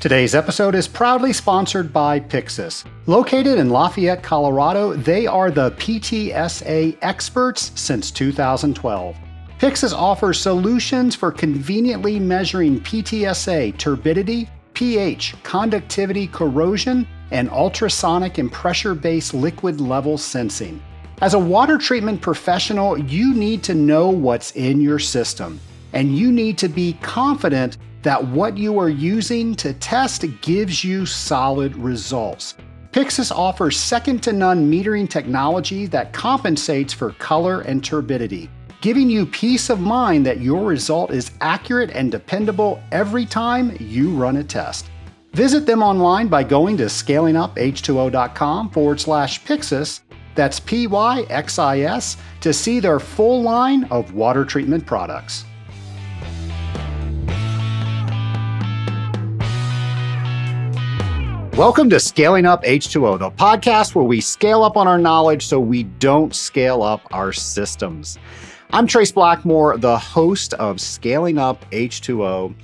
Today's episode is proudly sponsored by Pyxis. Located in Lafayette, Colorado, they are the PTSA experts since 2012. Pyxis offers solutions for conveniently measuring PTSA turbidity, pH, conductivity, corrosion, and ultrasonic and pressure based liquid level sensing. As a water treatment professional, you need to know what's in your system, and you need to be confident that what you are using to test gives you solid results. Pyxis offers second to none metering technology that compensates for color and turbidity, giving you peace of mind that your result is accurate and dependable every time you run a test. Visit them online by going to scalinguph2o.com forward slash Pyxis that's P Y X I S to see their full line of water treatment products. Welcome to Scaling Up H2O, the podcast where we scale up on our knowledge so we don't scale up our systems. I'm Trace Blackmore, the host of Scaling Up H2O.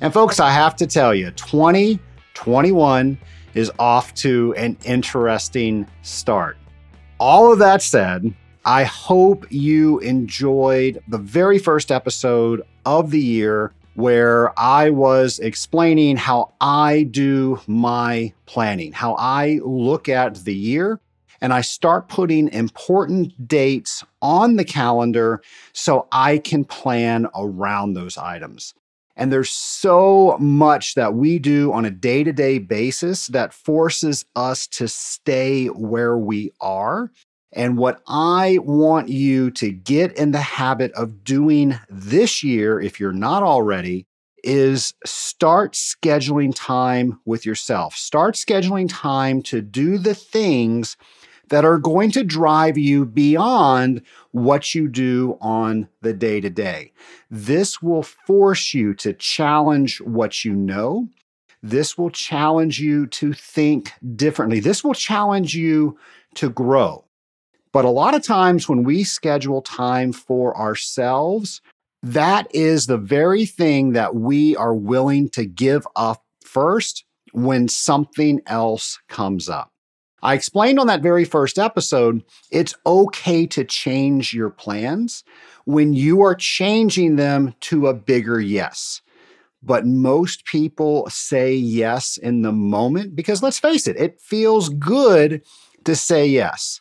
And folks, I have to tell you, 2021 is off to an interesting start all of that said, I hope you enjoyed the very first episode of the year where I was explaining how I do my planning, how I look at the year, and I start putting important dates on the calendar so I can plan around those items. And there's so much that we do on a day to day basis that forces us to stay where we are. And what I want you to get in the habit of doing this year, if you're not already, is start scheduling time with yourself. Start scheduling time to do the things that are going to drive you beyond what you do on the day to day. This will force you to challenge what you know. This will challenge you to think differently. This will challenge you to grow. But a lot of times when we schedule time for ourselves, that is the very thing that we are willing to give up first when something else comes up. I explained on that very first episode, it's okay to change your plans when you are changing them to a bigger yes. But most people say yes in the moment because let's face it, it feels good to say yes.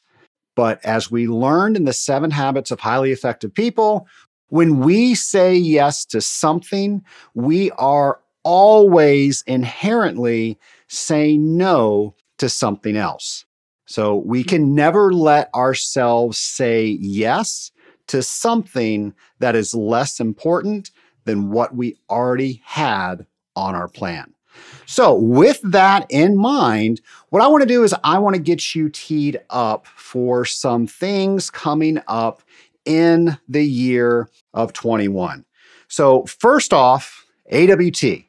But as we learned in the seven habits of highly effective people, when we say yes to something, we are always inherently saying no to something else. So we hmm. can never let ourselves say yes to something that is less important than what we already had on our plan. So, with that in mind, what I want to do is I want to get you teed up for some things coming up in the year of 21. So, first off, AWT.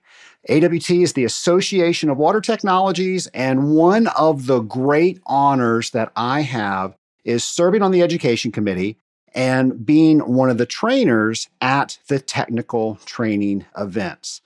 AWT is the Association of Water Technologies, and one of the great honors that I have is serving on the education committee and being one of the trainers at the technical training events.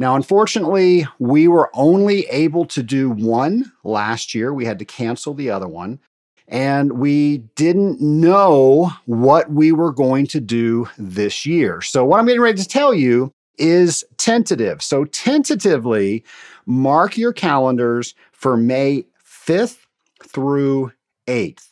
Now, unfortunately, we were only able to do one last year. We had to cancel the other one. And we didn't know what we were going to do this year. So, what I'm getting ready to tell you is tentative. So, tentatively, mark your calendars for May 5th through 8th.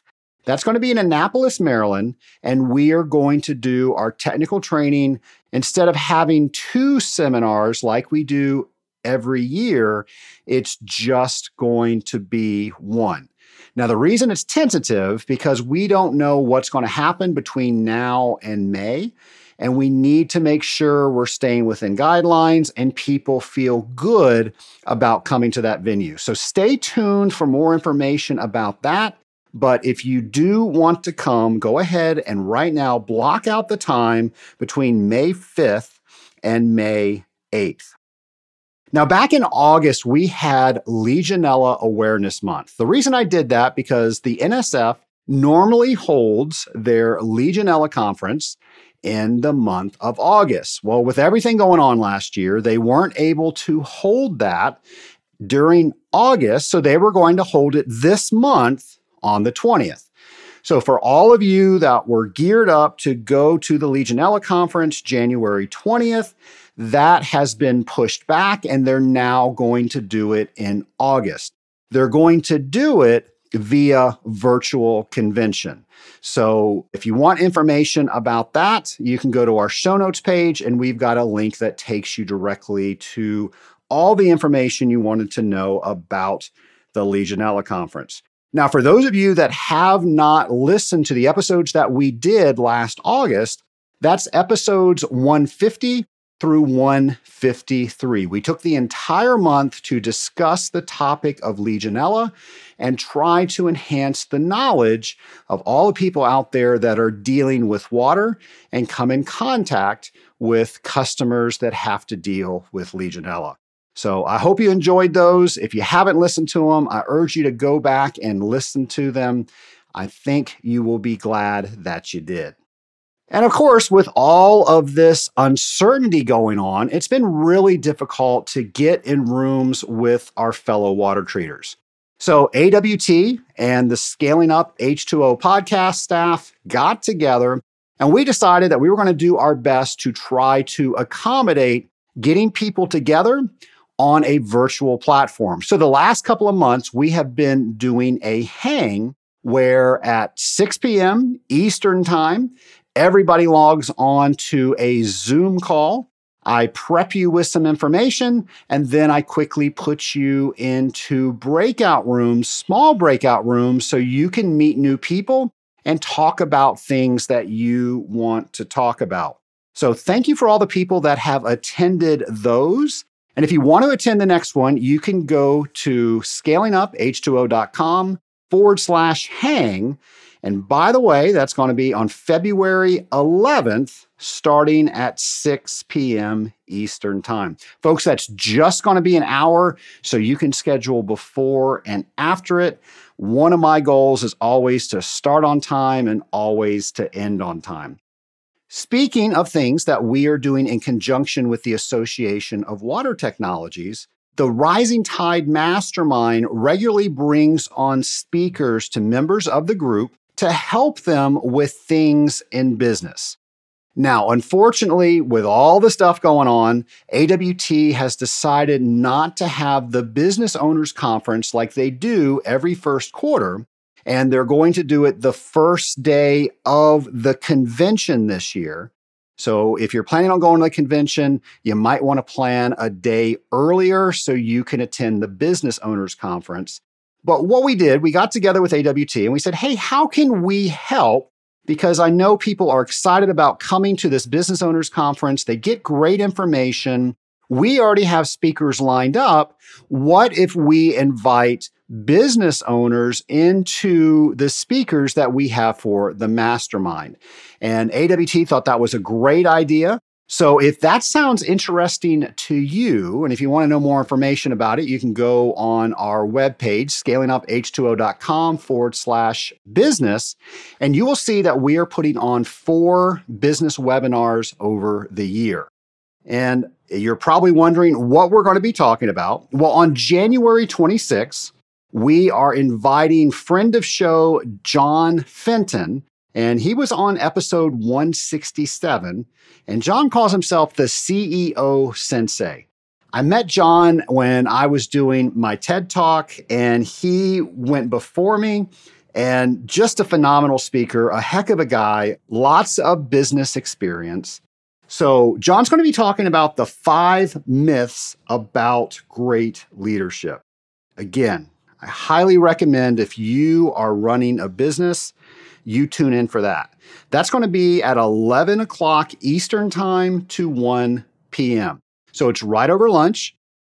That's going to be in Annapolis, Maryland, and we are going to do our technical training instead of having two seminars like we do every year, it's just going to be one. Now, the reason it's tentative because we don't know what's going to happen between now and May. And we need to make sure we're staying within guidelines and people feel good about coming to that venue. So stay tuned for more information about that. But if you do want to come, go ahead and right now block out the time between May 5th and May 8th. Now, back in August, we had Legionella Awareness Month. The reason I did that because the NSF normally holds their Legionella conference in the month of August. Well, with everything going on last year, they weren't able to hold that during August, so they were going to hold it this month on the 20th. So, for all of you that were geared up to go to the Legionella conference January 20th, that has been pushed back and they're now going to do it in August. They're going to do it via virtual convention. So if you want information about that, you can go to our show notes page and we've got a link that takes you directly to all the information you wanted to know about the Legionella conference. Now, for those of you that have not listened to the episodes that we did last August, that's episodes 150 through 153. We took the entire month to discuss the topic of Legionella and try to enhance the knowledge of all the people out there that are dealing with water and come in contact with customers that have to deal with Legionella. So I hope you enjoyed those. If you haven't listened to them, I urge you to go back and listen to them. I think you will be glad that you did. And of course, with all of this uncertainty going on, it's been really difficult to get in rooms with our fellow water treaters. So, AWT and the Scaling Up H2O podcast staff got together and we decided that we were going to do our best to try to accommodate getting people together on a virtual platform. So, the last couple of months, we have been doing a hang where at 6 p.m. Eastern Time, Everybody logs on to a Zoom call. I prep you with some information, and then I quickly put you into breakout rooms, small breakout rooms, so you can meet new people and talk about things that you want to talk about. So, thank you for all the people that have attended those. And if you want to attend the next one, you can go to scalinguph2o.com forward slash hang and by the way, that's going to be on February 11th, starting at 6 p.m. Eastern Time. Folks, that's just going to be an hour, so you can schedule before and after it. One of my goals is always to start on time and always to end on time. Speaking of things that we are doing in conjunction with the Association of Water Technologies, the Rising Tide Mastermind regularly brings on speakers to members of the group to help them with things in business. Now, unfortunately, with all the stuff going on, AWT has decided not to have the business owners conference like they do every first quarter. And they're going to do it the first day of the convention this year. So if you're planning on going to the convention, you might want to plan a day earlier so you can attend the business owners conference. But what we did, we got together with AWT and we said, hey, how can we help? Because I know people are excited about coming to this business owners conference. They get great information. We already have speakers lined up. What if we invite business owners into the speakers that we have for the mastermind? And AWT thought that was a great idea. So, if that sounds interesting to you, and if you want to know more information about it, you can go on our webpage, scalinguph2o.com forward slash business, and you will see that we are putting on four business webinars over the year. And you're probably wondering what we're going to be talking about. Well, on January 26th, we are inviting friend of show John Fenton and he was on episode 167. And John calls himself the CEO Sensei. I met John when I was doing my TED Talk, and he went before me and just a phenomenal speaker, a heck of a guy, lots of business experience. So, John's going to be talking about the five myths about great leadership. Again, I highly recommend if you are running a business you tune in for that. That's going to be at 11 o'clock Eastern Time to 1 p.m. So it's right over lunch.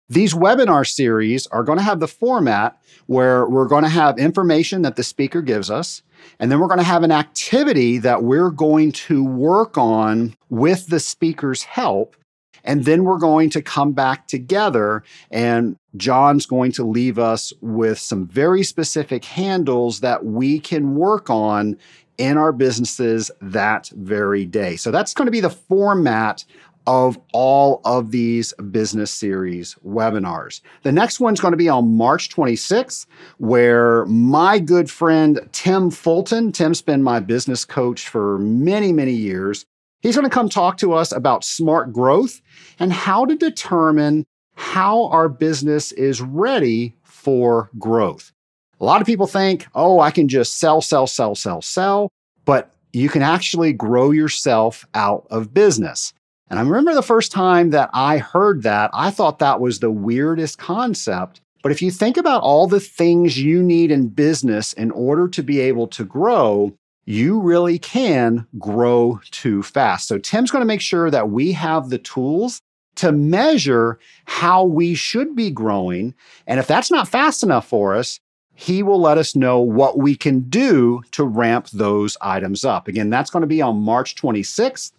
These webinar series are going to have the format where we're going to have information that the speaker gives us, and then we're going to have an activity that we're going to work on with the speaker's help. And then we're going to come back together, and John's going to leave us with some very specific handles that we can work on in our businesses that very day. So that's going to be the format of all of these business series webinars. The next one's going to be on March 26th, where my good friend Tim Fulton, Tim's been my business coach for many, many years. He's going to come talk to us about smart growth and how to determine how our business is ready for growth. A lot of people think, oh, I can just sell, sell, sell, sell, sell, but you can actually grow yourself out of business. And I remember the first time that I heard that, I thought that was the weirdest concept. But if you think about all the things you need in business in order to be able to grow, you really can grow too fast. So, Tim's going to make sure that we have the tools to measure how we should be growing. And if that's not fast enough for us, he will let us know what we can do to ramp those items up. Again, that's going to be on March 26th.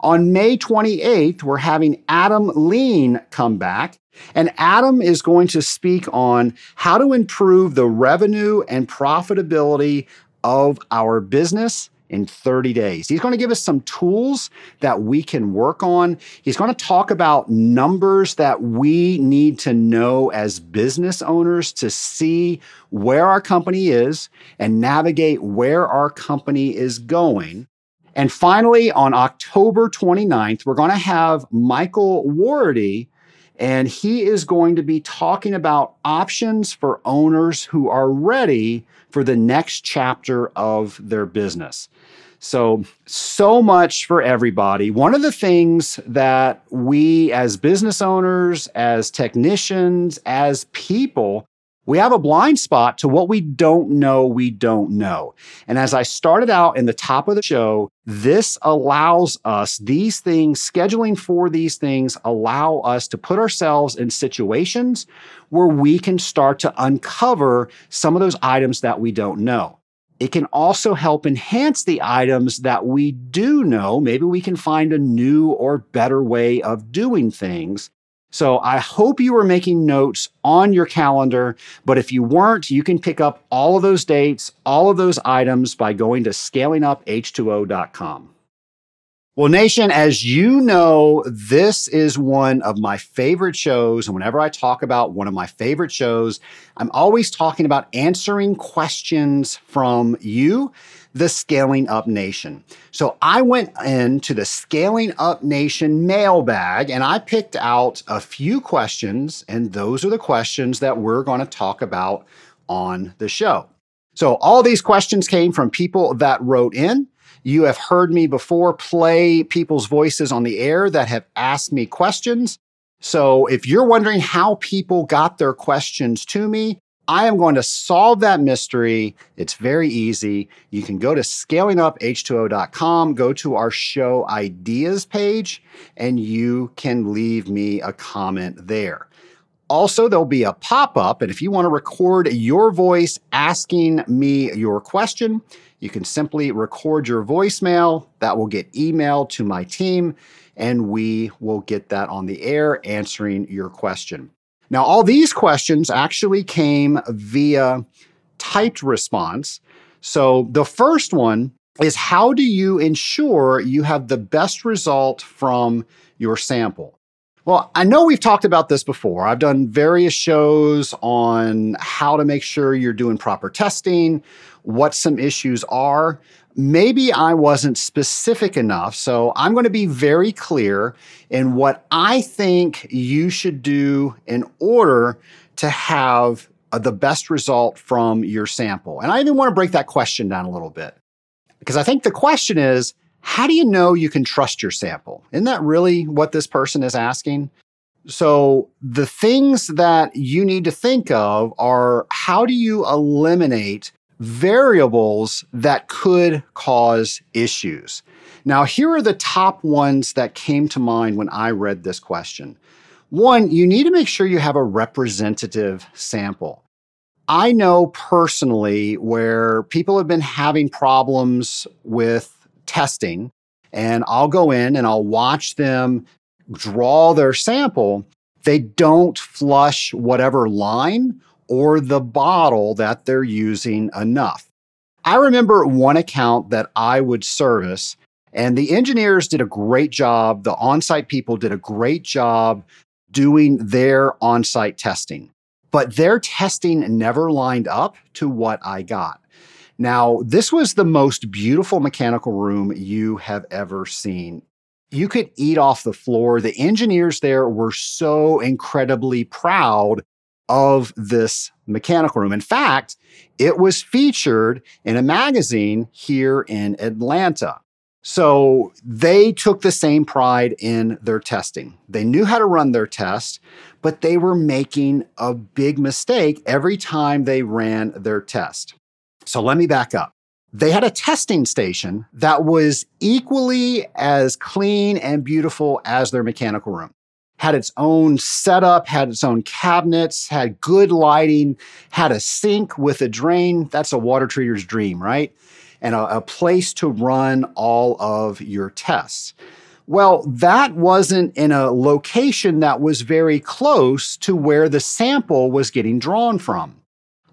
On May 28th, we're having Adam Lean come back. And Adam is going to speak on how to improve the revenue and profitability of our business in 30 days. He's going to give us some tools that we can work on. He's going to talk about numbers that we need to know as business owners to see where our company is and navigate where our company is going. And finally, on October 29th, we're going to have Michael Wardy. and he is going to be talking about options for owners who are ready for the next chapter of their business. So, so much for everybody. One of the things that we as business owners, as technicians, as people we have a blind spot to what we don't know we don't know. And as I started out in the top of the show, this allows us, these things, scheduling for these things allow us to put ourselves in situations where we can start to uncover some of those items that we don't know. It can also help enhance the items that we do know. Maybe we can find a new or better way of doing things so I hope you were making notes on your calendar, but if you weren't, you can pick up all of those dates, all of those items by going to scalinguph2o.com. Well, Nation, as you know, this is one of my favorite shows. And whenever I talk about one of my favorite shows, I'm always talking about answering questions from you the Scaling Up Nation. So I went into the Scaling Up Nation mailbag and I picked out a few questions, and those are the questions that we're going to talk about on the show. So all these questions came from people that wrote in. You have heard me before play people's voices on the air that have asked me questions. So if you're wondering how people got their questions to me, I am going to solve that mystery. It's very easy. You can go to scalinguph2o.com, go to our show ideas page, and you can leave me a comment there. Also, there'll be a pop up, and if you want to record your voice asking me your question, you can simply record your voicemail. That will get emailed to my team, and we will get that on the air answering your question. Now, all these questions actually came via typed response. So the first one is how do you ensure you have the best result from your sample? Well, I know we've talked about this before. I've done various shows on how to make sure you're doing proper testing, what some issues are maybe I wasn't specific enough. So I'm going to be very clear in what I think you should do in order to have uh, the best result from your sample. And I even want to break that question down a little bit because I think the question is how do you know you can trust your sample? Isn't that really what this person is asking? So, the things that you need to think of are how do you eliminate variables that could cause issues. Now, here are the top ones that came to mind when I read this question. One, you need to make sure you have a representative sample. I know personally where people have been having problems with testing, and I'll go in and I'll watch them draw their sample. They don't flush whatever line or the bottle that they're using enough. I remember one account that I would service, and the engineers did a great job. The on site people did a great job doing their on site testing, but their testing never lined up to what I got. Now, this was the most beautiful mechanical room you have ever seen. You could eat off the floor. The engineers there were so incredibly proud of this mechanical room. In fact, it was featured in a magazine here in Atlanta. So they took the same pride in their testing. They knew how to run their test, but they were making a big mistake every time they ran their test. So let me back up. They had a testing station that was equally as clean and beautiful as their mechanical room. Had its own setup, had its own cabinets, had good lighting, had a sink with a drain. That's a water treater's dream, right? And a, a place to run all of your tests. Well, that wasn't in a location that was very close to where the sample was getting drawn from.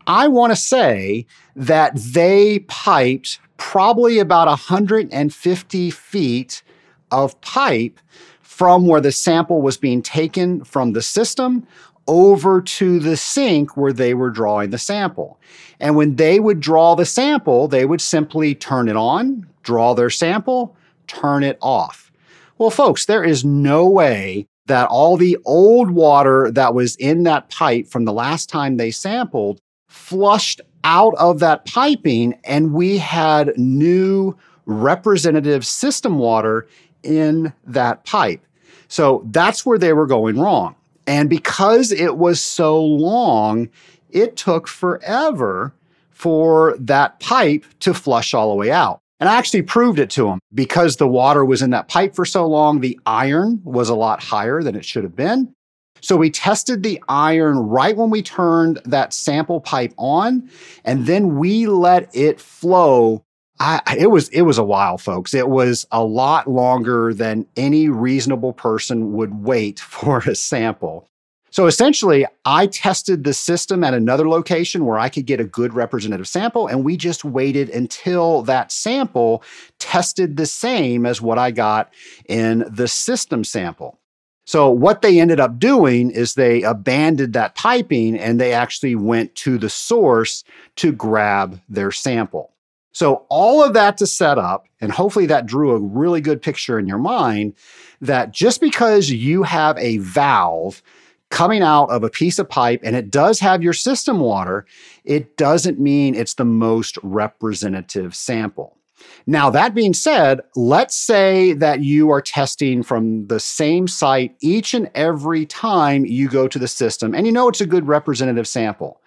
I want to say that they piped probably about 150 feet of pipe from where the sample was being taken from the system over to the sink where they were drawing the sample. And when they would draw the sample, they would simply turn it on, draw their sample, turn it off. Well, folks, there is no way that all the old water that was in that pipe from the last time they sampled flushed out of that piping, and we had new representative system water in that pipe. So that's where they were going wrong. And because it was so long, it took forever for that pipe to flush all the way out. And I actually proved it to them because the water was in that pipe for so long, the iron was a lot higher than it should have been. So we tested the iron right when we turned that sample pipe on, and then we let it flow. I, it was it was a while, folks. It was a lot longer than any reasonable person would wait for a sample. So essentially, I tested the system at another location where I could get a good representative sample, and we just waited until that sample tested the same as what I got in the system sample. So, what they ended up doing is they abandoned that piping and they actually went to the source to grab their sample. So, all of that to set up, and hopefully that drew a really good picture in your mind that just because you have a valve coming out of a piece of pipe and it does have your system water, it doesn't mean it's the most representative sample. Now, that being said, let's say that you are testing from the same site each and every time you go to the system, and you know it's a good representative sample.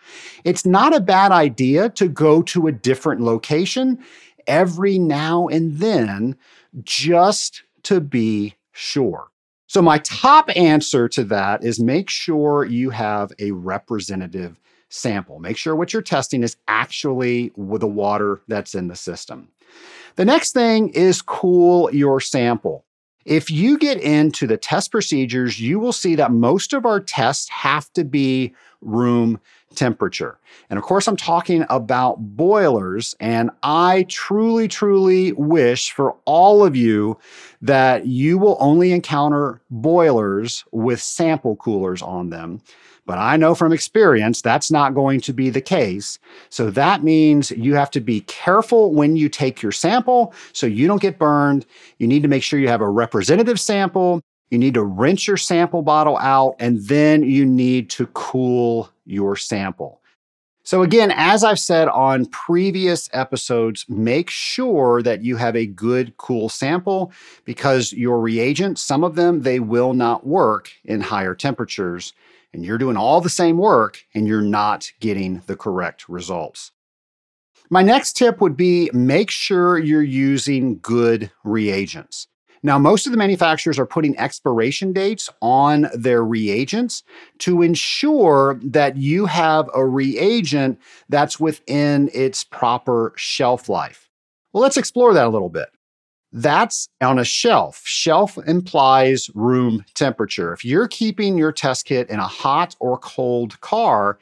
It's not a bad idea to go to a different location every now and then just to be sure. So, my top answer to that is make sure you have a representative sample. Make sure what you're testing is actually the water that's in the system. The next thing is cool your sample. If you get into the test procedures, you will see that most of our tests have to be room temperature. And of course, I'm talking about boilers. And I truly, truly wish for all of you that you will only encounter boilers with sample coolers on them. But I know from experience that's not going to be the case. So that means you have to be careful when you take your sample so you don't get burned. You need to make sure you have a representative sample. You need to rinse your sample bottle out, and then you need to cool your sample. So, again, as I've said on previous episodes, make sure that you have a good cool sample because your reagents, some of them, they will not work in higher temperatures and you're doing all the same work and you're not getting the correct results. My next tip would be make sure you're using good reagents. Now, most of the manufacturers are putting expiration dates on their reagents to ensure that you have a reagent that's within its proper shelf life. Well, let's explore that a little bit. That's on a shelf. Shelf implies room temperature. If you're keeping your test kit in a hot or cold car,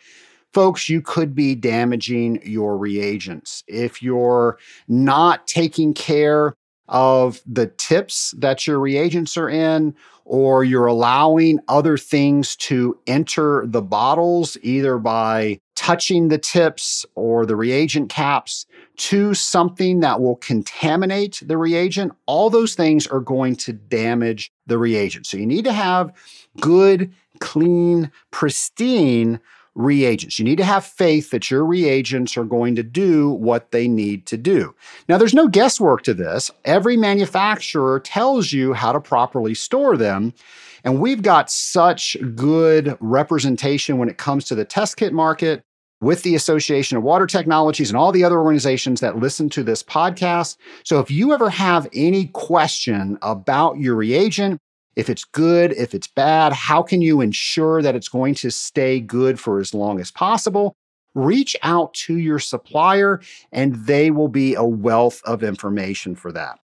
folks, you could be damaging your reagents. If you're not taking care of the tips that your reagents are in, or you're allowing other things to enter the bottles either by touching the tips or the reagent caps to something that will contaminate the reagent, all those things are going to damage the reagent. So you need to have good, clean, pristine reagents. You need to have faith that your reagents are going to do what they need to do. Now, there's no guesswork to this. Every manufacturer tells you how to properly store them. And we've got such good representation when it comes to the test kit market with the Association of Water Technologies and all the other organizations that listen to this podcast. So if you ever have any question about your reagent, if it's good, if it's bad, how can you ensure that it's going to stay good for as long as possible? Reach out to your supplier and they will be a wealth of information for that.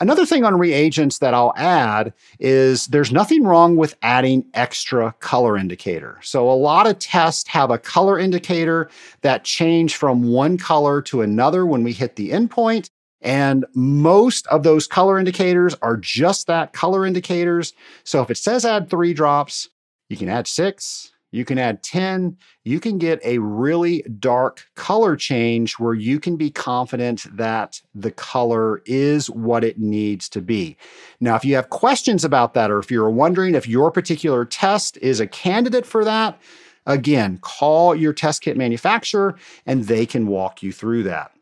Another thing on reagents that I'll add is there's nothing wrong with adding extra color indicator. So a lot of tests have a color indicator that change from one color to another when we hit the endpoint. And most of those color indicators are just that color indicators. So if it says add three drops, you can add six, you can add 10, you can get a really dark color change where you can be confident that the color is what it needs to be. Now, if you have questions about that, or if you're wondering if your particular test is a candidate for that, again, call your test kit manufacturer and they can walk you through that.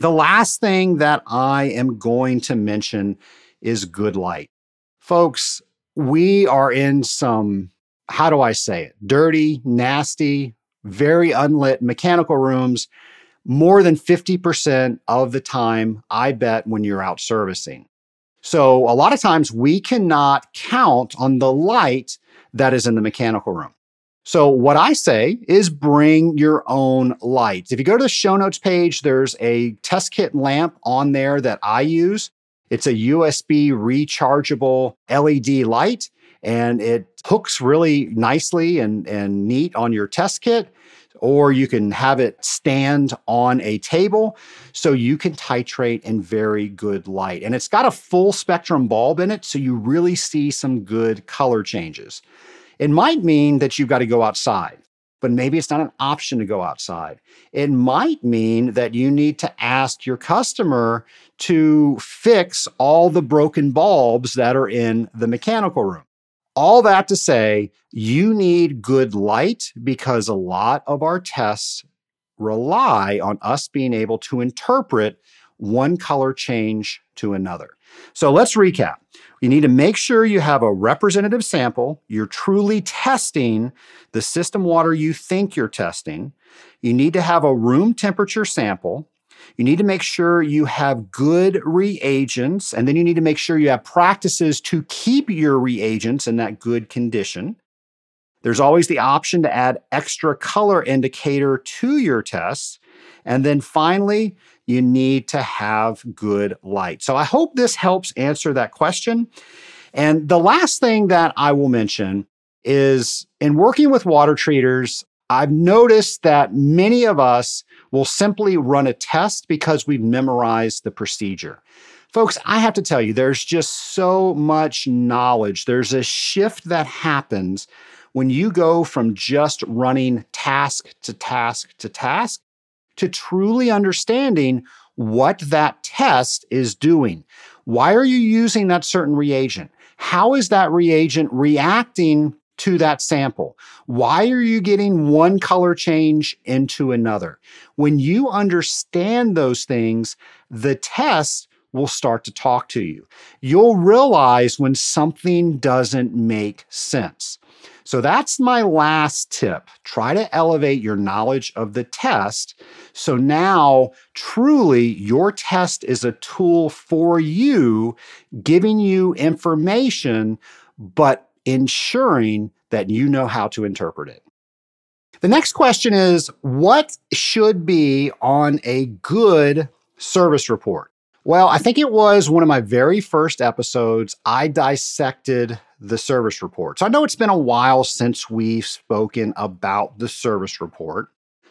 The last thing that I am going to mention is good light. Folks, we are in some, how do I say it, dirty, nasty, very unlit mechanical rooms more than 50% of the time, I bet, when you're out servicing. So, a lot of times we cannot count on the light that is in the mechanical room. So, what I say is bring your own lights. If you go to the show notes page, there's a test kit lamp on there that I use. It's a USB rechargeable LED light and hooks really nicely and, and neat on your test kit. Or you can have it stand on a table so you can titrate in very good light. And it's got a full spectrum bulb in it, so you really see some good color changes. It might mean that you've got to go outside, but maybe it's not an option to go outside. It might mean that you need to ask your customer to fix all the broken bulbs that are in the mechanical room. All that to say, you need good light because a lot of our tests rely on us being able to interpret one color change to another. So let's recap. You need to make sure you have a representative sample. You're truly testing the system water you think you're testing. You need to have a room temperature sample. You need to make sure you have good reagents, and then you need to make sure you have practices to keep your reagents in that good condition. There's always the option to add extra color indicator to your tests. And then finally, you need to have good light. So I hope this helps answer that question. And the last thing that I will mention is in working with water treaters, I've noticed that many of us will simply run a test because we've memorized the procedure. Folks, I have to tell you, there's just so much knowledge. There's a shift that happens when you go from just running task to task to task to truly understanding what that test is doing. Why are you using that certain reagent? How is that reagent reacting to that sample? Why are you getting one color change into another? When you understand those things, the test will start to talk to you. You'll realize when something doesn't make sense. So that's my last tip. Try to elevate your knowledge of the test. So now, truly, your test is a tool for you, giving you information, but ensuring that you know how to interpret it. The next question is What should be on a good service report? Well, I think it was one of my very first episodes. I dissected the service report. So I know it's been a while since we've spoken about the service report.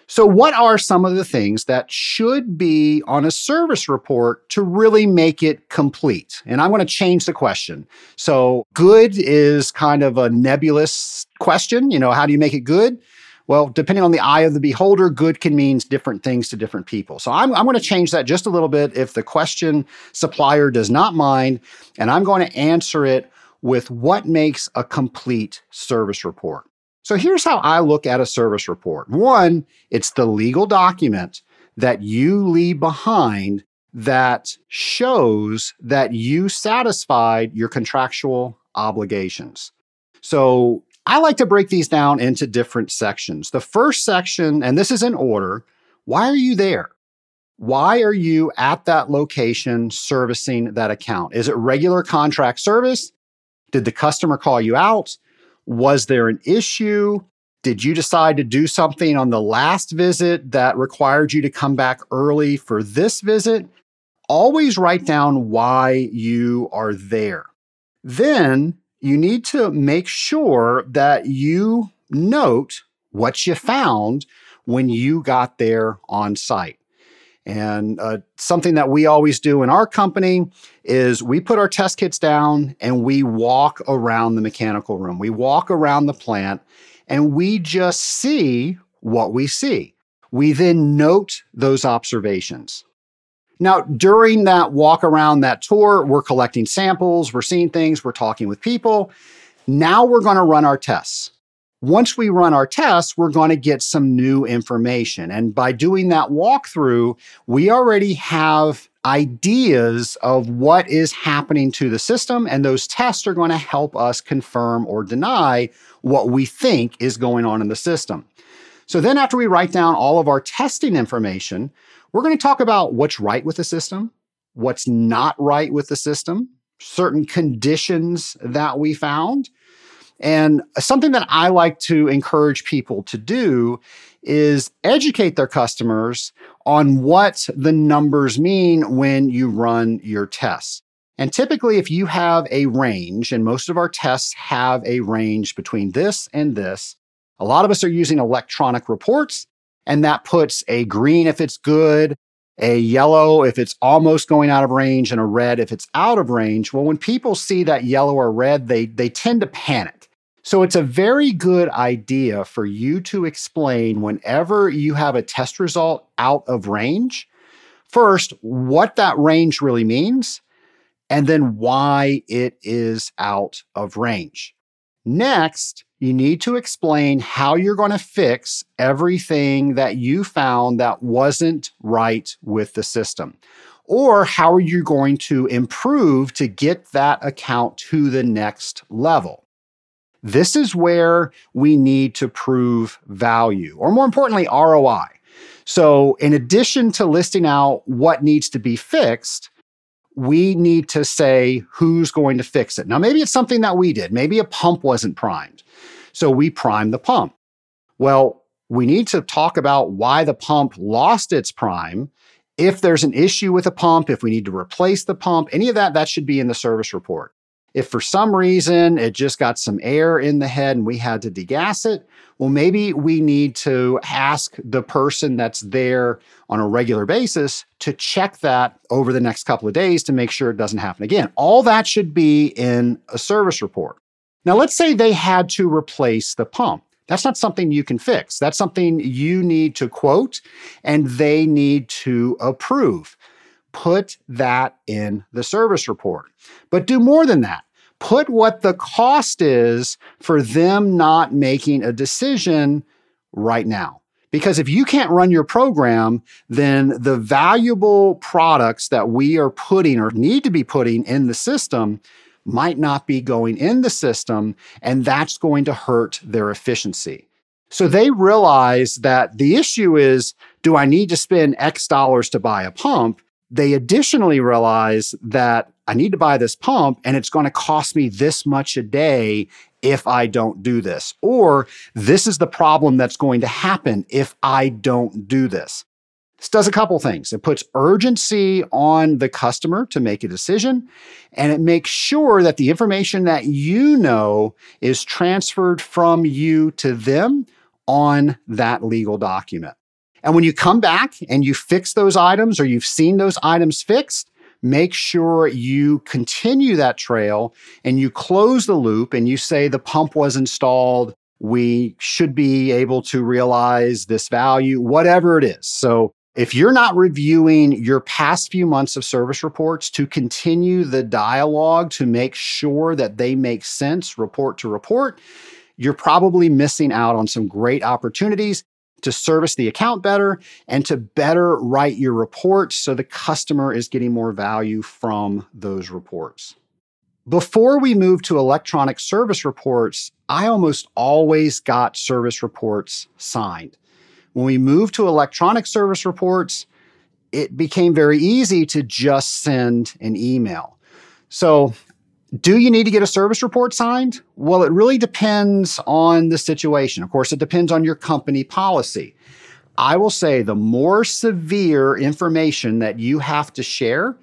So, what are some of the things that should be on a service report to really make it complete? And I'm going to change the question. So, good is kind of a nebulous question. You know, how do you make it good? Well, depending on the eye of the beholder, good can mean different things to different people. So I'm, I'm going to change that just a little bit if the question supplier does not mind, and I'm going to answer it with what makes a complete service report. So here's how I look at a service report. One, it's the legal document that you leave behind that shows that you satisfied your contractual obligations. So I like to break these down into different sections. The first section, and this is in order, why are you there? Why are you at that location servicing that account? Is it regular contract service? Did the customer call you out? Was there an issue? Did you decide to do something on the last visit that required you to come back early for this visit? Always write down why you are there. Then you need to make sure that you note what you found when you got there on site. And uh, something that we always do in our company is we put our test kits down and we walk around the mechanical room. We walk around the plant and we just see what we see. We then note those observations. Now, during that walk around that tour, we're collecting samples, we're seeing things, we're talking with people. Now we're going to run our tests. Once we run our tests, we're going to get some new information. And by doing that walkthrough, we already have ideas of what is happening to the system. And those tests are going to help us confirm or deny what we think is going on in the system. So then, after we write down all of our testing information, we're going to talk about what's right with the system, what's not right with the system, certain conditions that we found, and something that I like to encourage people to do is educate their customers on what the numbers mean when you run your tests. And typically, if you have a range, and most of our tests have a range between this and this, a lot of us are using electronic reports, and that puts a green if it's good, a yellow if it's almost going out of range, and a red if it's out of range. Well, when people see that yellow or red, they, they tend to panic. So it's a very good idea for you to explain whenever you have a test result out of range, first, what that range really means, and then why it is out of range. Next, you need to explain how you're going to fix everything that you found that wasn't right with the system. Or how are you going to improve to get that account to the next level? This is where we need to prove value, or more importantly, ROI. So, in addition to listing out what needs to be fixed, we need to say who's going to fix it. Now, maybe it's something that we did. Maybe a pump wasn't primed. So, we primed the pump. Well, we need to talk about why the pump lost its prime. If there's an issue with a pump, if we need to replace the pump, any of that, that should be in the service report. If for some reason it just got some air in the head and we had to degas it, well, maybe we need to ask the person that's there on a regular basis to check that over the next couple of days to make sure it doesn't happen again. All that should be in a service report. Now, let's say they had to replace the pump. That's not something you can fix. That's something you need to quote and they need to approve. Put that in the service report. But do more than that put what the cost is for them not making a decision right now. Because if you can't run your program, then the valuable products that we are putting or need to be putting in the system might not be going in the system, and that's going to hurt their efficiency. So they realize that the issue is do I need to spend X dollars to buy a pump? They additionally realize that I need to buy this pump and it's going to cost me this much a day if I don't do this. Or this is the problem that's going to happen if I don't do this. This does a couple things. It puts urgency on the customer to make a decision, and it makes sure that the information that you know is transferred from you to them on that legal document. And when you come back and you fix those items or you've seen those items fixed, make sure you continue that trail and you close the loop and you say the pump was installed. We should be able to realize this value, whatever it is. So if you're not reviewing your past few months of service reports to continue the dialogue to make sure that they make sense report to report, you're probably missing out on some great opportunities to service the account better and to better write your reports so the customer is getting more value from those reports. Before we moved to electronic service reports, I almost always got service reports signed. When we moved to electronic service reports, it became very easy to just send an email. So do you need to get a service report signed? Well, it really depends on the situation. Of course, it depends on your company policy. I will say the more severe information that you have to share,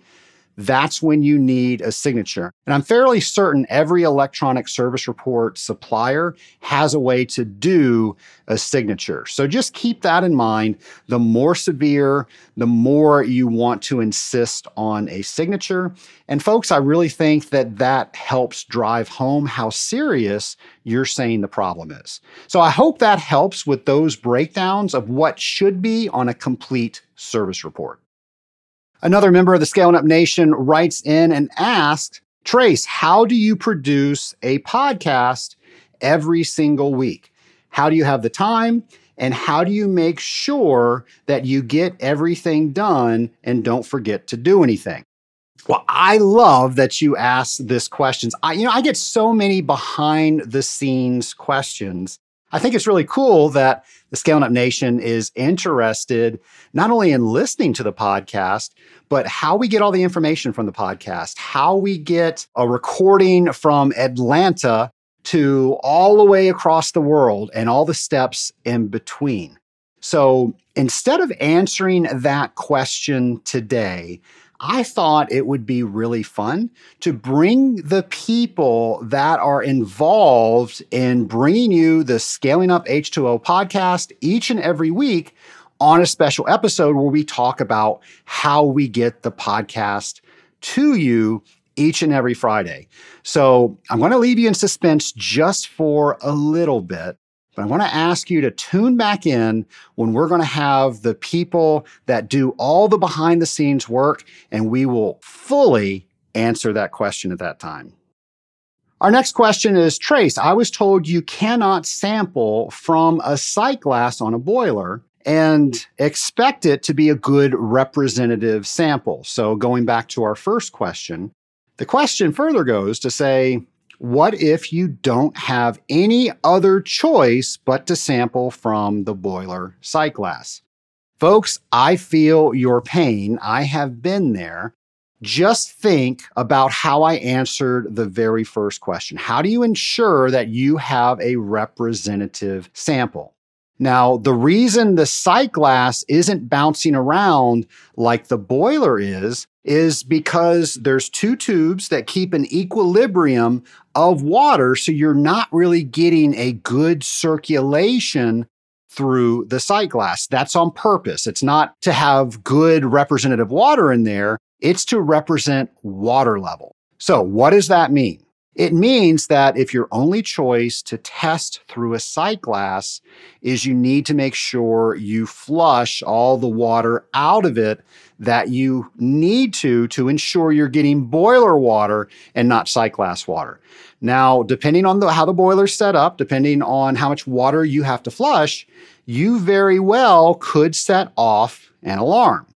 that's when you need a signature. And I'm fairly certain every electronic service report supplier has a way to do a signature. So just keep that in mind. The more severe, the more you want to insist on a signature. And folks, I really think that that helps drive home how serious you're saying the problem is. So I hope that helps with those breakdowns of what should be on a complete service report. Another member of the Scaling Up Nation writes in and asks, Trace, how do you produce a podcast every single week? How do you have the time? And how do you make sure that you get everything done and don't forget to do anything? Well, I love that you ask this questions. I, you know, I get so many behind the scenes questions I think it's really cool that the Scaling Up Nation is interested not only in listening to the podcast, but how we get all the information from the podcast, how we get a recording from Atlanta to all the way across the world and all the steps in between. So instead of answering that question today, I thought it would be really fun to bring the people that are involved in bringing you the Scaling Up H2O podcast each and every week on a special episode where we talk about how we get the podcast to you each and every Friday. So I'm going to leave you in suspense just for a little bit. But I want to ask you to tune back in when we're going to have the people that do all the behind the scenes work, and we will fully answer that question at that time. Our next question is Trace, I was told you cannot sample from a sight glass on a boiler and expect it to be a good representative sample. So, going back to our first question, the question further goes to say, what if you don't have any other choice but to sample from the boiler sight glass? Folks, I feel your pain. I have been there. Just think about how I answered the very first question. How do you ensure that you have a representative sample? Now, the reason the sight glass isn't bouncing around like the boiler is, is because there's two tubes that keep an equilibrium of water. So you're not really getting a good circulation through the sight glass. That's on purpose. It's not to have good representative water in there, it's to represent water level. So, what does that mean? It means that if your only choice to test through a sight glass is you need to make sure you flush all the water out of it that you need to to ensure you're getting boiler water and not sight glass water. Now, depending on the, how the boiler's set up, depending on how much water you have to flush, you very well could set off an alarm.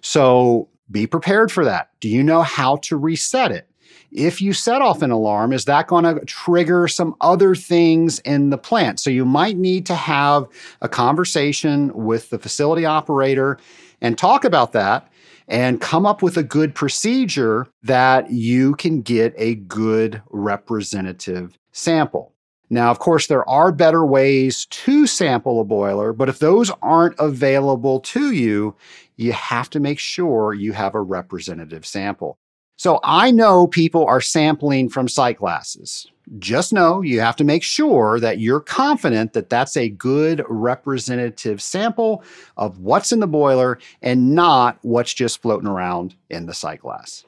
So be prepared for that. Do you know how to reset it? If you set off an alarm, is that going to trigger some other things in the plant? So you might need to have a conversation with the facility operator and talk about that and come up with a good procedure that you can get a good representative sample. Now, of course, there are better ways to sample a boiler, but if those aren't available to you, you have to make sure you have a representative sample. So I know people are sampling from sight glasses. Just know you have to make sure that you're confident that that's a good representative sample of what's in the boiler and not what's just floating around in the sight glass.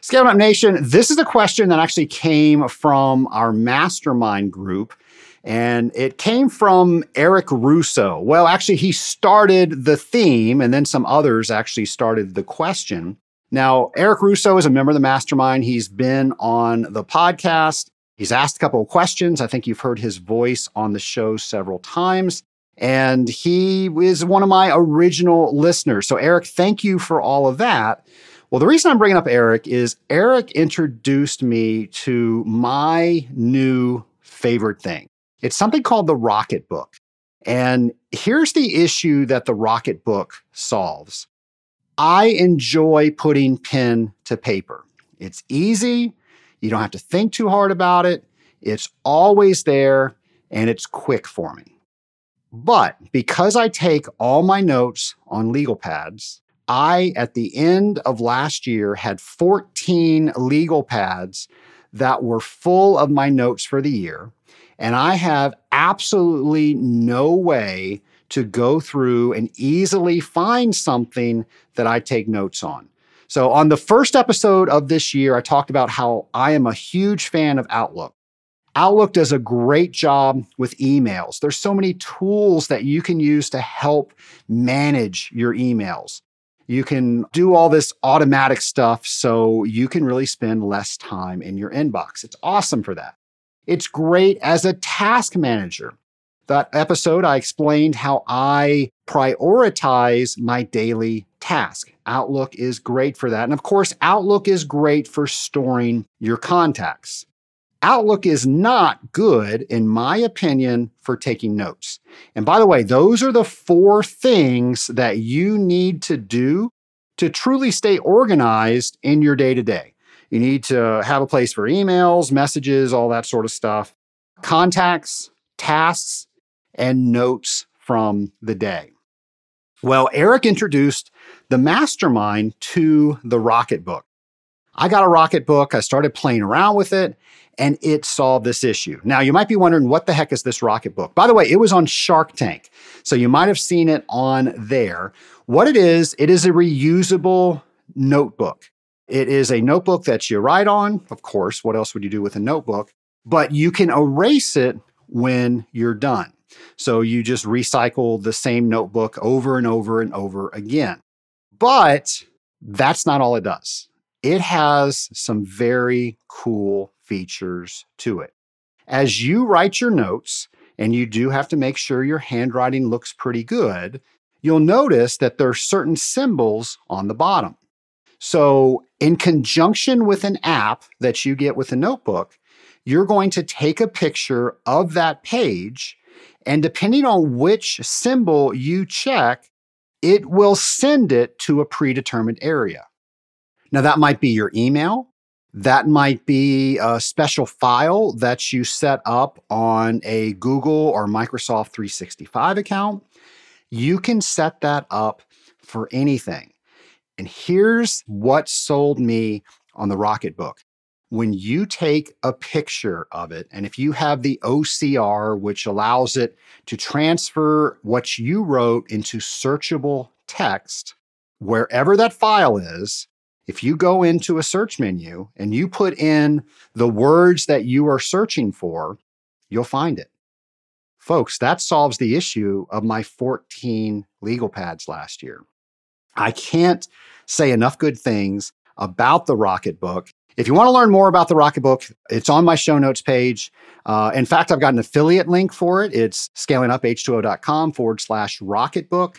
Scale Up Nation, this is a question that actually came from our mastermind group. And it came from Eric Russo. Well, actually, he started the theme, and then some others actually started the question. Now, Eric Russo is a member of the mastermind. He's been on the podcast. He's asked a couple of questions. I think you've heard his voice on the show several times. And he is one of my original listeners. So, Eric, thank you for all of that. Well, the reason I'm bringing up Eric is Eric introduced me to my new favorite thing. It's something called the Rocket Book. And here's the issue that the Rocket Book solves I enjoy putting pen to paper. It's easy. You don't have to think too hard about it. It's always there and it's quick for me. But because I take all my notes on legal pads, I, at the end of last year, had 14 legal pads that were full of my notes for the year. And I have absolutely no way to go through and easily find something that I take notes on. So, on the first episode of this year, I talked about how I am a huge fan of Outlook. Outlook does a great job with emails. There's so many tools that you can use to help manage your emails. You can do all this automatic stuff so you can really spend less time in your inbox. It's awesome for that. It's great as a task manager. That episode, I explained how I prioritize my daily task. Outlook is great for that. And of course, Outlook is great for storing your contacts. Outlook is not good, in my opinion, for taking notes. And by the way, those are the four things that you need to do to truly stay organized in your day to day. You need to have a place for emails, messages, all that sort of stuff, contacts, tasks, and notes from the day. Well, Eric introduced the mastermind to the Rocket Book. I got a Rocket Book, I started playing around with it, and it solved this issue. Now, you might be wondering, what the heck is this Rocket Book? By the way, it was on Shark Tank, so you might have seen it on there. What it is, it is a reusable notebook. It is a notebook that you write on. Of course, what else would you do with a notebook? But you can erase it when you're done. So you just recycle the same notebook over and over and over again. But that's not all it does. It has some very cool features to it. As you write your notes, and you do have to make sure your handwriting looks pretty good, you'll notice that there are certain symbols on the bottom. So, in conjunction with an app that you get with a notebook, you're going to take a picture of that page and depending on which symbol you check, it will send it to a predetermined area. Now, that might be your email. That might be a special file that you set up on a Google or Microsoft 365 account. You can set that up for anything. And here's what sold me on the Rocketbook when you take a picture of it, and if you have the OCR, which allows it to transfer what you wrote into searchable text, wherever that file is, if you go into a search menu and you put in the words that you are searching for, you'll find it. Folks, that solves the issue of my 14 legal pads last year. I can't say enough good things about the Rocketbook if you want to learn more about the Rocketbook, it's on my show notes page. Uh, in fact, I've got an affiliate link for it. It's scalinguph2o.com forward slash Rocketbook.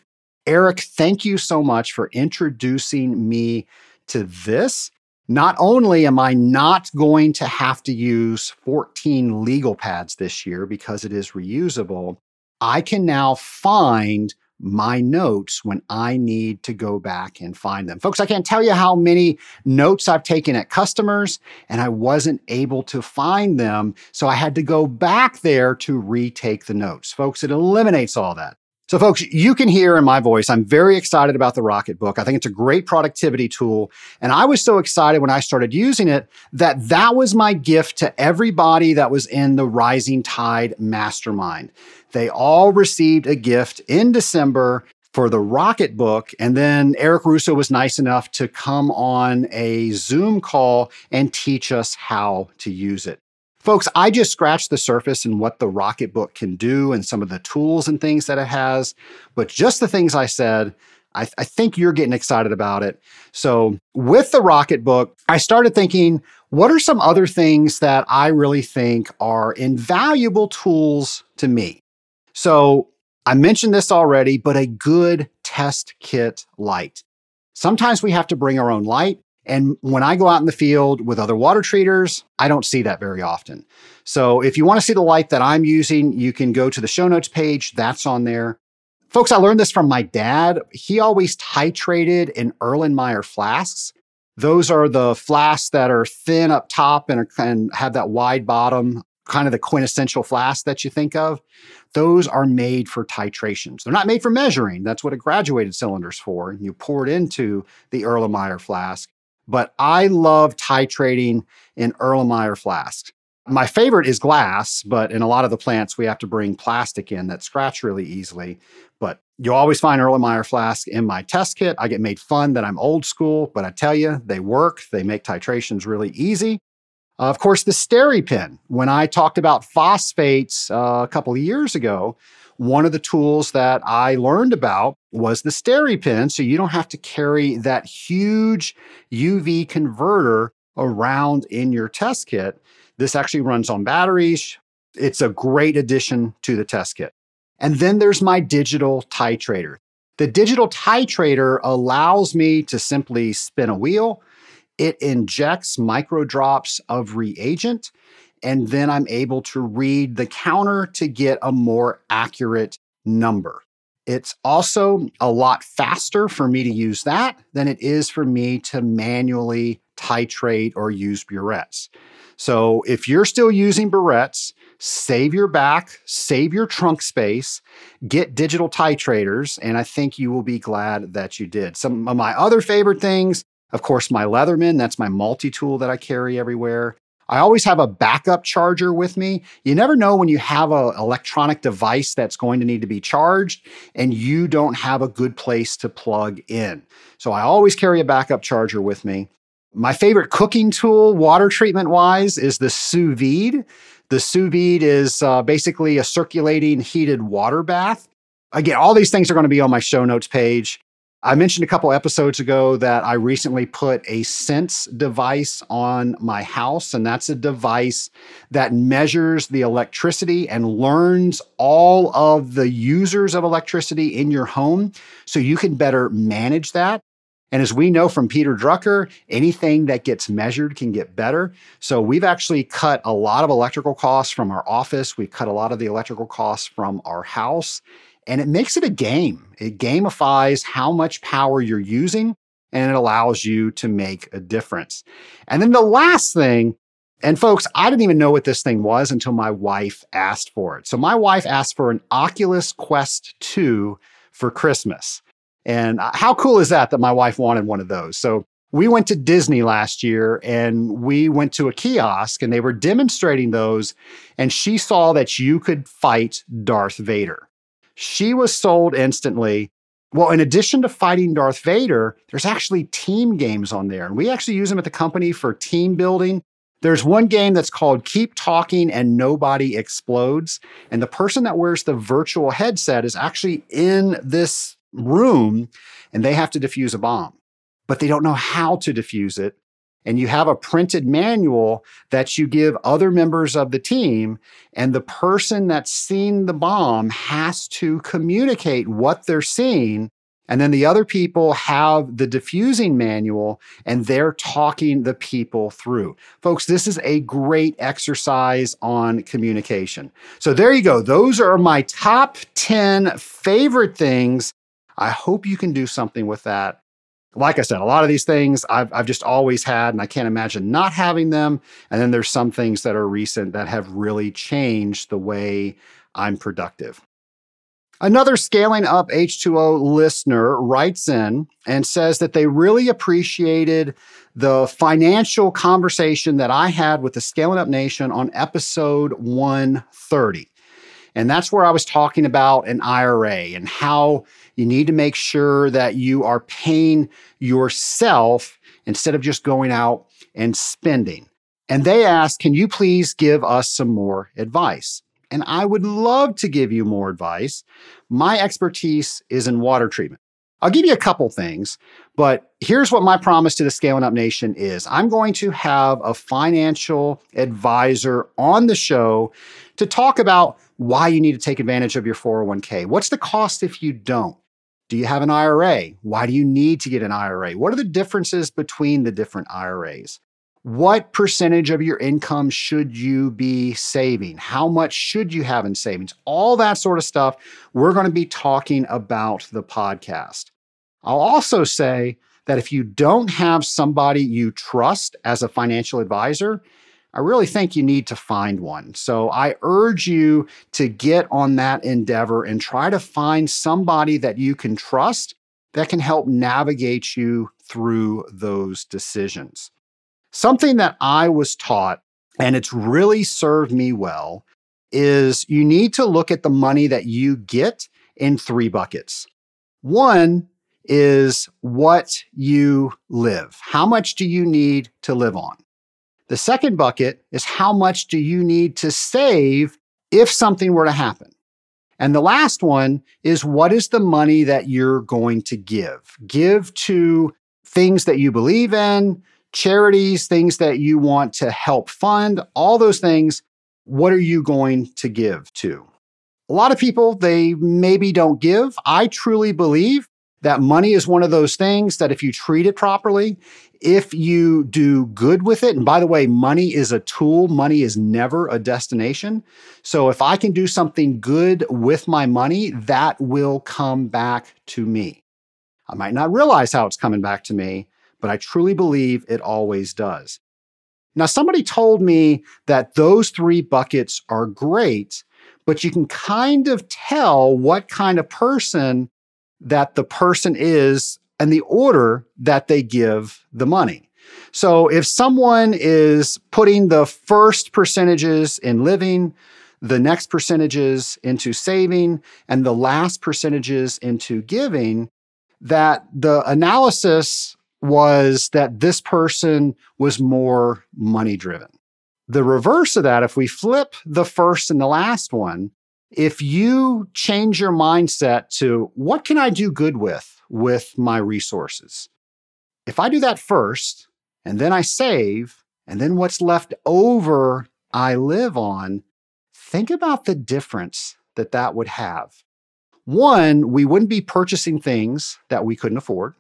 Eric, thank you so much for introducing me to this. Not only am I not going to have to use 14 legal pads this year because it is reusable, I can now find my notes when I need to go back and find them. Folks, I can't tell you how many notes I've taken at customers and I wasn't able to find them. So I had to go back there to retake the notes. Folks, it eliminates all that. So, folks, you can hear in my voice, I'm very excited about the Rocket Book. I think it's a great productivity tool. And I was so excited when I started using it that that was my gift to everybody that was in the Rising Tide Mastermind. They all received a gift in December for the Rocket Book. And then Eric Russo was nice enough to come on a Zoom call and teach us how to use it. Folks, I just scratched the surface in what the Rocketbook can do and some of the tools and things that it has. But just the things I said, I, th- I, think you're getting excited about it. So, with the Rocketbook, I started thinking, what are some other things that I really think are invaluable tools to me? So, I mentioned this already, but a good test kit light. Sometimes we have to bring our own light. And when I go out in the field with other water treaters, I don't see that very often. So if you want to see the light that I'm using, you can go to the show notes page. That's on there. Folks, I learned this from my dad. He always titrated in Erlenmeyer flasks. Those are the flasks that are thin up top and, are, and have that wide bottom, kind of the quintessential flask that you think of. Those are made for titrations. They're not made for measuring. That's what a graduated cylinder's for. You pour it into the Erlenmeyer flask but I love titrating in Erlenmeyer flasks. My favorite is glass, but in a lot of the plants, we have to bring plastic in that scratch really easily. But you'll always find Erlenmeyer flask in my test kit. I get made fun that I'm old school, but I tell you, they work. They make titrations really easy. Uh, of course, the SteriPen. When I talked about phosphates uh, a couple of years ago, one of the tools that I learned about was the SteriPen. So you don't have to carry that huge UV converter around in your test kit. This actually runs on batteries. It's a great addition to the test kit. And then there's my digital titrator. The digital titrator allows me to simply spin a wheel. It injects micro drops of reagent and then I'm able to read the counter to get a more accurate number. It's also a lot faster for me to use that than it is for me to manually titrate or use burettes. So if you're still using burettes, save your back, save your trunk space, get digital titrators, and I think you will be glad that you did. Some of my other favorite things, of course, my Leatherman, that's my multi tool that I carry everywhere. I always have a backup charger with me. You never know when you have an electronic device that's going to need to be charged and you don't have a good place to plug in. So I always carry a backup charger with me. My favorite cooking tool, water treatment wise, is the sous vide. The sous vide is uh, basically a circulating heated water bath. Again, all these things are going to be on my show notes page. I mentioned a couple episodes ago that I recently put a Sense device on my house, and that's a device that measures the electricity and learns all of the users of electricity in your home so you can better manage that. And as we know from Peter Drucker, anything that gets measured can get better. So we've actually cut a lot of electrical costs from our office. We've cut a lot of the electrical costs from our house and it makes it a game. It gamifies how much power you're using and it allows you to make a difference. And then the last thing, and folks, I didn't even know what this thing was until my wife asked for it. So my wife asked for an Oculus Quest 2 for Christmas. And uh, how cool is that that my wife wanted one of those? So we went to Disney last year and we went to a kiosk and they were demonstrating those. And she saw that you could fight Darth Vader. She was sold instantly. Well, in addition to fighting Darth Vader, there's actually team games on there. And we actually use them at the company for team building. There's one game that's called Keep Talking and Nobody Explodes. And the person that wears the virtual headset is actually in this room and they have to defuse a bomb, but they don't know how to defuse it and you have a printed manual that you give other members of the team and the person that's seen the bomb has to communicate what they're seeing and then the other people have the diffusing manual and they're talking the people through. Folks, this is a great exercise on communication. So there you go. Those are my top 10 favorite things. I hope you can do something with that like I said, a lot of these things I've, I've just always had, and I can't imagine not having them. And then there's some things that are recent that have really changed the way I'm productive. Another Scaling Up H2O listener writes in and says that they really appreciated the financial conversation that I had with the Scaling Up Nation on episode 130. And that's where I was talking about an IRA and how you need to make sure that you are paying yourself instead of just going out and spending. And they asked, Can you please give us some more advice? And I would love to give you more advice. My expertise is in water treatment. I'll give you a couple things, but here's what my promise to the Scaling Up Nation is I'm going to have a financial advisor on the show to talk about why you need to take advantage of your 401k. What's the cost if you don't? Do you have an IRA? Why do you need to get an IRA? What are the differences between the different IRAs? What percentage of your income should you be saving? How much should you have in savings? All that sort of stuff we're going to be talking about the podcast. I'll also say that if you don't have somebody you trust as a financial advisor, I really think you need to find one. So I urge you to get on that endeavor and try to find somebody that you can trust that can help navigate you through those decisions. Something that I was taught, and it's really served me well, is you need to look at the money that you get in three buckets. One is what you live. How much do you need to live on? The second bucket is how much do you need to save if something were to happen? And the last one is what is the money that you're going to give? Give to things that you believe in, charities, things that you want to help fund, all those things. What are you going to give to? A lot of people, they maybe don't give. I truly believe that money is one of those things that if you treat it properly, if you do good with it, and by the way, money is a tool, money is never a destination. So if I can do something good with my money, that will come back to me. I might not realize how it's coming back to me, but I truly believe it always does. Now, somebody told me that those three buckets are great, but you can kind of tell what kind of person that the person is and the order that they give the money. So if someone is putting the first percentages in living, the next percentages into saving, and the last percentages into giving, that the analysis was that this person was more money driven. The reverse of that, if we flip the first and the last one, if you change your mindset to what can I do good with with my resources? If I do that first and then I save and then what's left over I live on, think about the difference that that would have. One, we wouldn't be purchasing things that we couldn't afford.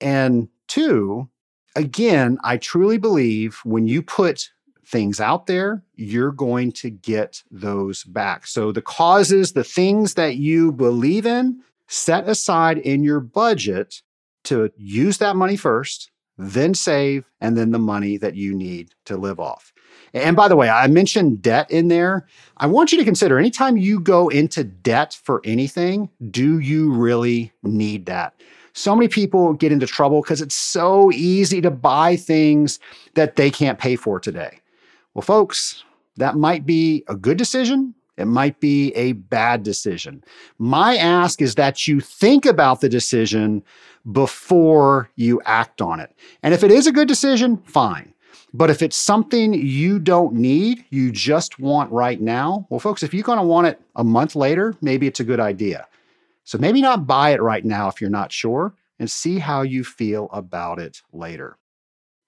And two, again, I truly believe when you put things out there, you're going to get those back. So, the causes, the things that you believe in, set aside in your budget to use that money first, then save, and then the money that you need to live off. And by the way, I mentioned debt in there. I want you to consider anytime you go into debt for anything, do you really need that? So many people get into trouble because it's so easy to buy things that they can't pay for today. Well, folks, that might be a good decision. It might be a bad decision. My ask is that you think about the decision before you act on it. And if it is a good decision, fine. But if it's something you don't need, you just want right now, well, folks, if you're going to want it a month later, maybe it's a good idea. So maybe not buy it right now if you're not sure and see how you feel about it later.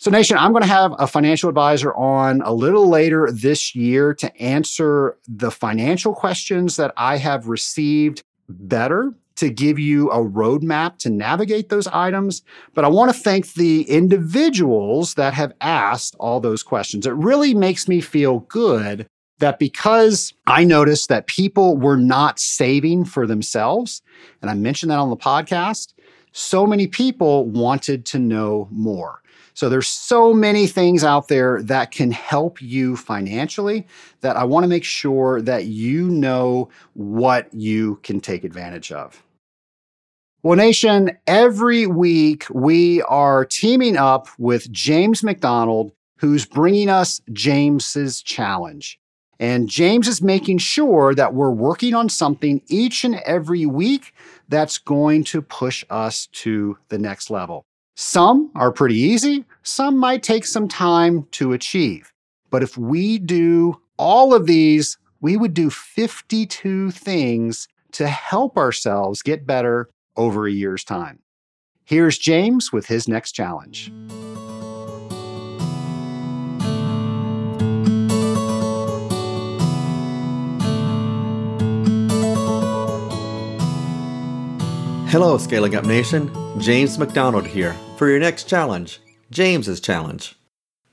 So, Nation, I'm going to have a financial advisor on a little later this year to answer the financial questions that I have received better to give you a roadmap to navigate those items. But I want to thank the individuals that have asked all those questions. It really makes me feel good that because I noticed that people were not saving for themselves, and I mentioned that on the podcast, so many people wanted to know more. So there's so many things out there that can help you financially that I want to make sure that you know what you can take advantage of. Well, Nation, every week we are teaming up with James McDonald, who's bringing us James's challenge. And James is making sure that we're working on something each and every week that's going to push us to the next level. Some are pretty easy, some might take some time to achieve. But if we do all of these, we would do 52 things to help ourselves get better over a year's time. Here's James with his next challenge. Hello, Scaling Up Nation. James McDonald here for your next challenge, James's Challenge.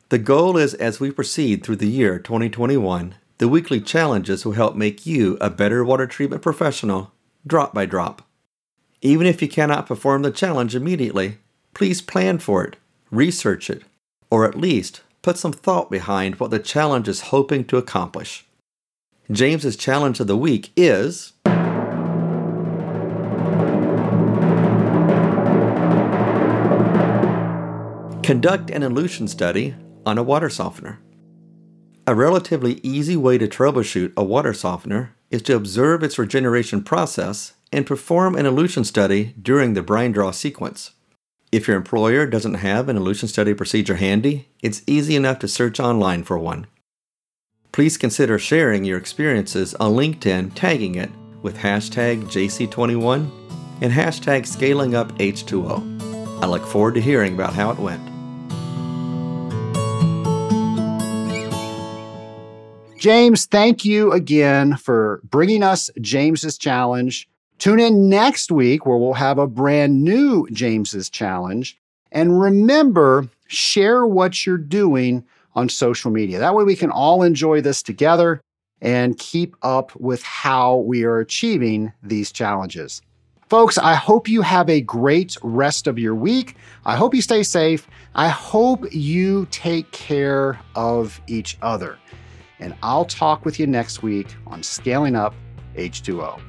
The goal is as we proceed through the year 2021, the weekly challenges will help make you a better water treatment professional, drop by drop. Even if you cannot perform the challenge immediately, please plan for it, research it, or at least put some thought behind what the challenge is hoping to accomplish. James's challenge of the week is Conduct an elution study on a water softener. A relatively easy way to troubleshoot a water softener is to observe its regeneration process and perform an elution study during the brine draw sequence. If your employer doesn't have an elution study procedure handy, it's easy enough to search online for one. Please consider sharing your experiences on LinkedIn, tagging it with hashtag JC21 and hashtag ScalingUpH2O. I look forward to hearing about how it went. James, thank you again for bringing us James's challenge. Tune in next week where we'll have a brand new James's challenge. And remember, share what you're doing on social media. That way we can all enjoy this together and keep up with how we are achieving these challenges. Folks, I hope you have a great rest of your week. I hope you stay safe. I hope you take care of each other and I'll talk with you next week on Scaling Up H2O.